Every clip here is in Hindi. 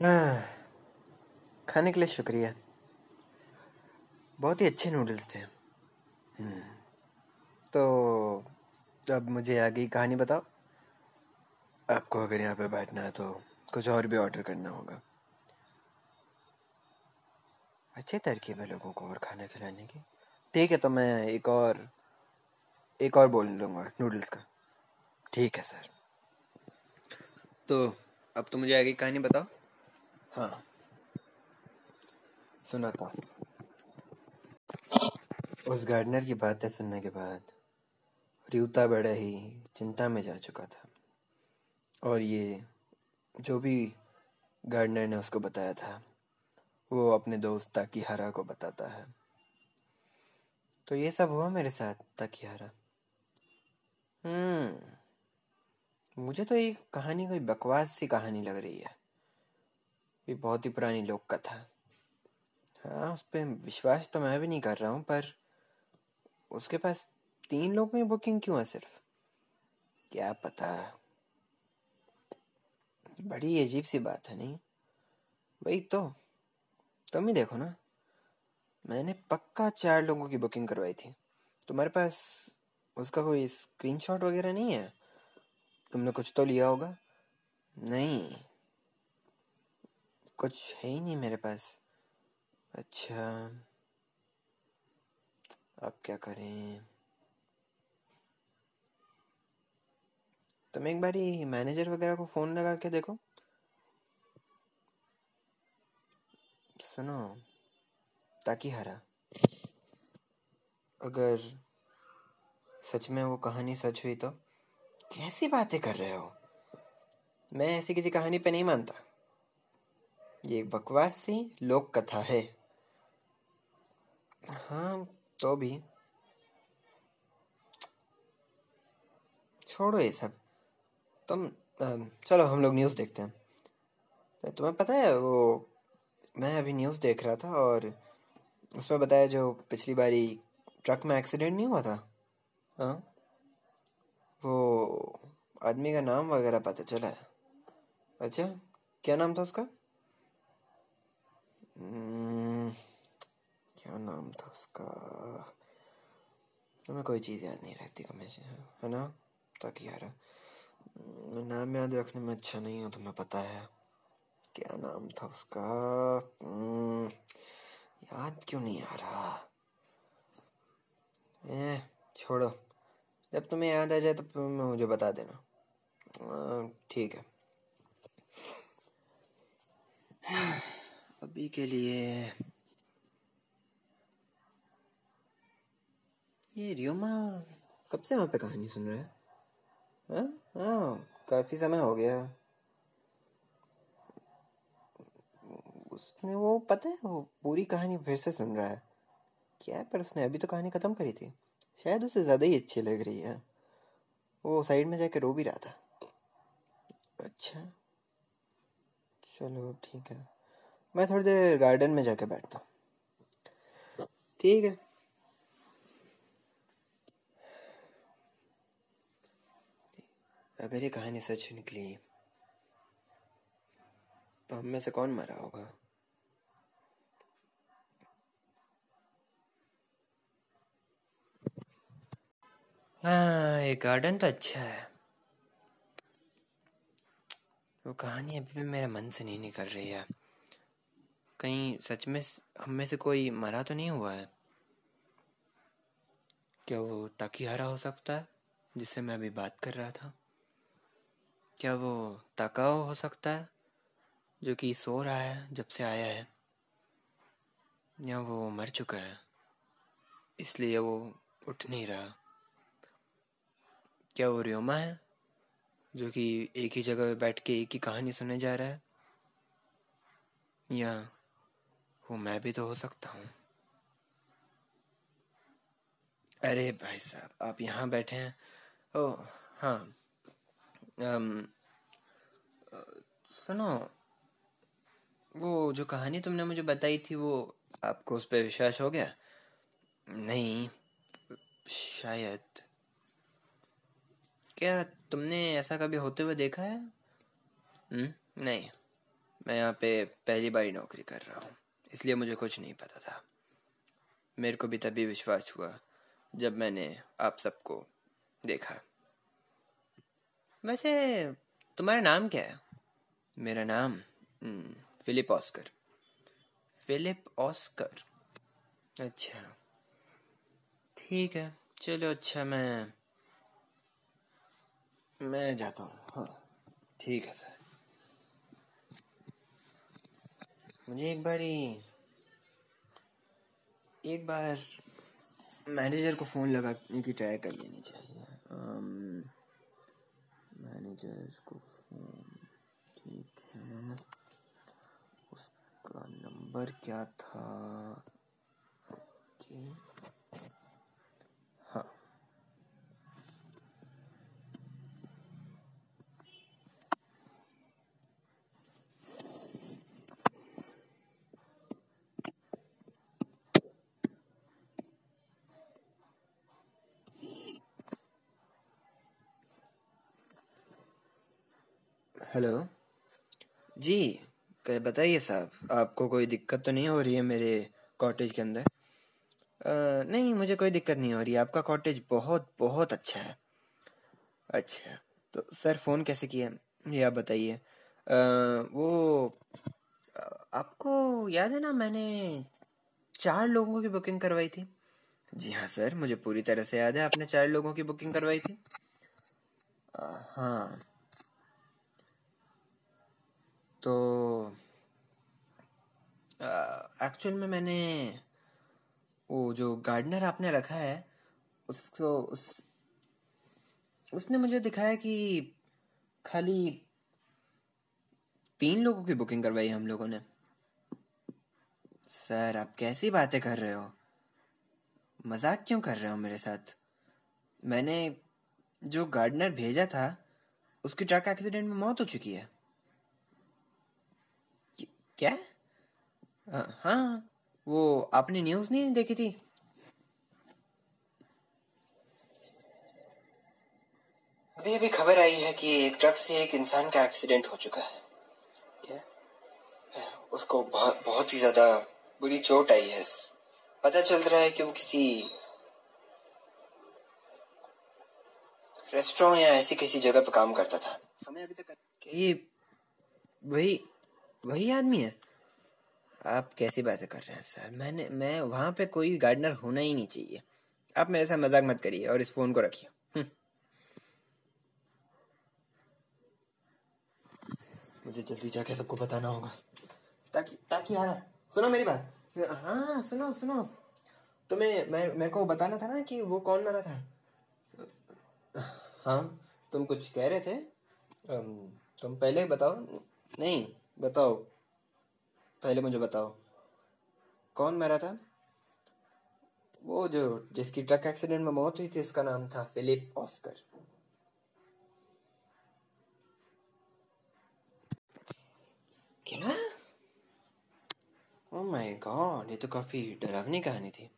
हाँ, खाने के लिए शुक्रिया। बहुत ही अच्छे नूडल्स थे। हम्म, तो अब मुझे आगे कहानी बताओ। आपको अगर यहाँ पे बैठना है तो कुछ और भी ऑर्डर करना होगा। अच्छी तरकीब है लोगों को और खाना खिलाने की। ठीक है तो मैं एक और एक और बोल लूँगा नूडल्स का। ठीक है सर तो अब तो मुझे आगे कहानी बताओ। हाँ। सुना था। उस गार्डनर की बातें सुनने के बाद रियूता बड़ा ही चिंता में जा चुका था। और ये जो भी गार्डनर ने उसको बताया था, वो अपने दोस्त ताकीहारा को बताता है। तो ये सब हुआ मेरे साथ, ताकीहारा। हम्म मुझे तो ये कहानी कोई बकवास सी कहानी लग रही है। ये बहुत ही पुरानी लोक कथा हाँ। उस पर विश्वास तो मैं भी नहीं कर रहा हूँ, पर उसके पास तीन लोगों की बुकिंग क्यों है सिर्फ़? क्या पता? बड़ी अजीब सी बात है, नहीं? वही तो। तुम ही देखो ना। मैंने पक्का चार लोगों की बुकिंग करवाई थी। तुम्हारे पास उसका कोई स्क्रीनशॉट वगैरह नहीं है? तुमने कुछ तो लिया होगा? नहीं। कुछ है ही नहीं मेरे पास। अच्छा अब क्या करें? तुम एक बारी मैनेजर वगैरह को फ़ोन लगा के देखो। सुनो, ताकि हरा। अगर सच में वो कहानी सच हुई तो कैसी बातें कर रहे हो? मैं ऐसी किसी कहानी पे नहीं मानता। ये एक बकवास सी लोक कथा है। हाँ तो भी। छोड़ो ये सब। तुम चलो हम लोग न्यूज़ देखते हैं। तो तुम्हें पता है, वो, मैं अभी न्यूज़ देख रहा था और उसमें बताया जो पिछली बारी ट्रक में एक्सीडेंट नहीं हुआ था? हाँ। वो आदमी का नाम वगैरह पता चला है। अच्छा क्या नाम था उसका? क्या नाम था उसका? हमें कोई चीज़ याद नहीं रहती कम से है ना? ताकि यार। नाम याद रखने में अच्छा नहीं हूँ तुम्हें पता है। क्या नाम था उसका? हम्म, याद क्यों नहीं आ रहा? ए छोड़ो। जब तुम्हें याद आ जाए तो तुम मुझे बता देना। ठीक है। अभी के लिए ये रियोमा कब से वहाँ पे कहानी सुन रहा है? हाँ? हाँ काफ़ी समय हो गया। उसने वो, पता है, वो पूरी कहानी फिर से सुन रहा है। क्या है, पर उसने अभी तो कहानी ख़त्म करी थी। शायद उसे ज़्यादा ही अच्छी लग रही है। वो साइड में जाके रो भी रहा था। अच्छा। चलो, ठीक है। मैं थोड़ी देर गार्डन में जाके बैठता हूँ। ठीक है। अगर ये कहानी सच निकली तो हम में से कौन मरा होगा? हाँ ये गार्डन तो अच्छा है। वो कहानी अभी भी मेरे मन से नहीं निकल रही है। कहीं सच में हम में से कोई मरा तो नहीं हुआ है? क्या वो ताकीहारा हो सकता है, जिससे मैं अभी बात कर रहा था? क्या वो तकाओ हो सकता है, जो कि सो रहा है, जब से आया है? या वो मर चुका है? इसलिए वो उठ नहीं रहा। क्या वो रियोमा है, जो कि एक ही जगह पे बैठ के एक ही कहानी सुने जा रहा है? या वो मैं भी तो हो सकता हूँ। अरे भाई साहब आप यहाँ बैठे हैं? ओ हाँ। um, सुनो वो जो कहानी तुमने मुझे बताई थी वो आपको उस पर विश्वास हो गया? नहीं शायद। क्या तुमने ऐसा कभी होते हुए देखा है? हुँ? नहीं। मैं यहाँ पे पहली बार नौकरी कर रहा हूँ। इसलिए मुझे कुछ नहीं पता था। मेरे को भी तभी विश्वास हुआ जब मैंने आप सबको देखा। वैसे तुम्हारा नाम क्या है? मेरा नाम हम्म, फिलिप ऑस्कर। Philip Oscar? अच्छा। ठीक है चलो अच्छा मैं मैं जाता हूँ। हाँ ठीक है सर मुझे एक बार ही एक बार मैनेजर को फ़ोन लगाने की ट्राई कर लेनी चाहिए। मैनेजर को फ़ोन ठीक है। उसका नंबर क्या था? Okay hello. जी बताइए साहब आपको कोई दिक्कत तो नहीं हो रही है मेरे कॉटेज के अंदर? नहीं मुझे कोई दिक्कत नहीं हो रही आपका कॉटेज बहुत बहुत अच्छा है। अच्छा तो सर फ़ोन कैसे किया? ये आप बताइए। वो आपको याद है ना मैंने चार लोगों की बुकिंग करवाई थी? जी हाँ सर मुझे पूरी तरह से याद है आपने चार लोगों की बुकिंग करवाई थी। आ, हाँ। तो एक्चुअल में मैंने वो जो गार्डनर आपने रखा है, उसको, उस, उसने मुझे दिखाया कि खाली तीन लोगों की बुकिंग करवाई हम लोगों ने। सर आप कैसी बातें कर रहे हो? मज़ाक क्यों कर रहे हो मेरे साथ? मैंने जो गार्डनर भेजा था, उसकी ट्रक एक्सीडेंट में मौत हो चुकी है। क्या? हाँ वो आपने न्यूज़ नहीं देखी थी? अभी अभी खबर आई है कि एक ट्रक से एक इंसान का एक्सीडेंट हो चुका है। क्या? उसको बहुत बहुत ही ज़्यादा बुरी चोट आई है। पता चल रहा है कि वो किसी रेस्टोरेंट या ऐसी किसी जगह पर काम करता था। हमें अभी तक ये वही वही आदमी है। आप कैसी बातें कर रहे हैं, सर? मैंने, मैं वहाँ पे कोई गार्डनर होना ही नहीं चाहिए। आप मेरे साथ मज़ाक मत करिए और इस फ़ोन को रखिए। हम्म। मुझे जल्दी जाके सबको बताना होगा। ताकि ताकि हाँ सुनो मेरी बात। हाँ सुनो सुनो। तुम्हें, मैं, मेरे को बताना था ना कि वो कौन मरा था? हाँ तुम कुछ कह रहे थे? तुम पहले बताओ। नहीं बताओ। पहले मुझे बताओ। कौन मरा था? वो जो जिसकी ट्रक एक्सीडेंट में मौत हुई थी उसका नाम था फिलिप ऑस्कर। क्या? ओह माय गॉड ये तो काफ़ी डरावनी कहानी थी।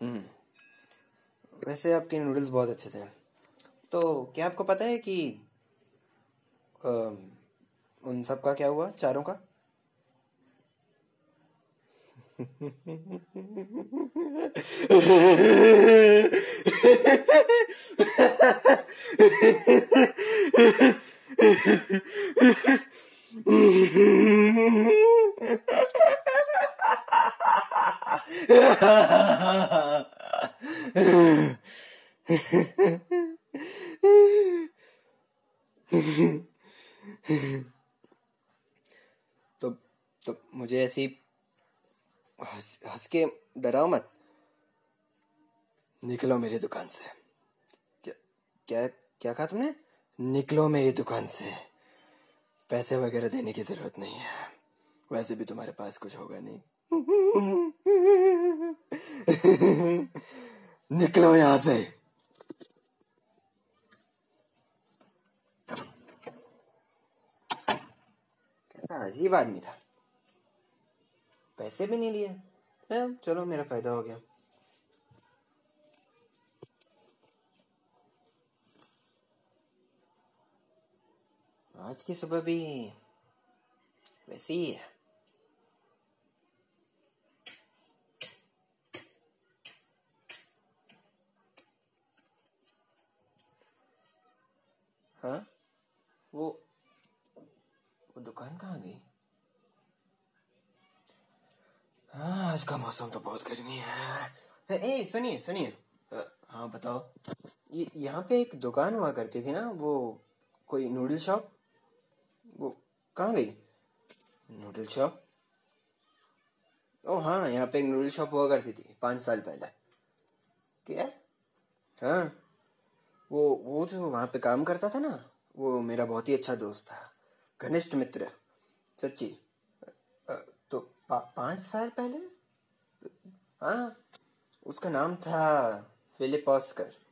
हम्म। वैसे आपके नूडल्स बहुत अच्छे थे। तो क्या आपको पता है कि आ, उन सब का क्या हुआ? चारों का? तो मुझे ऐसी हंस के डराओ मत। निकलो मेरी दुकान से। क्या क्या क्या कहा तुमने? निकलो मेरी दुकान से। पैसे वगैरह देने की ज़रूरत नहीं है। वैसे भी तुम्हारे पास कुछ होगा नहीं। निकलो यहाँ से। कैसा अजीब आदमी था। पैसे भी नहीं लिए। चलो, मेरा फ़ायदा हो गया। आज की सुबह भी वैसे ही है। हाँ? वो वो दुकान कहाँ गई? हाँ आज का मौसम तो बहुत गर्मी है। ए सुनिए सुनिए। हाँ बताओ। ये यहाँ पे एक दुकान हुआ करती थी ना वो कोई नूडल शॉप वो कहाँ गई? नूडल शॉप ओ हाँ यहाँ पे एक नूडल शॉप हुआ करती थी पाँच साल पहले। क्या हाँ। वो वो जो वहाँ पे काम करता था ना वो मेरा बहुत ही अच्छा दोस्त था घनिष्ठ मित्र सच्ची। पा, पाँच साल पहले? हाँ उसका नाम था फिलिप ऑस्कर।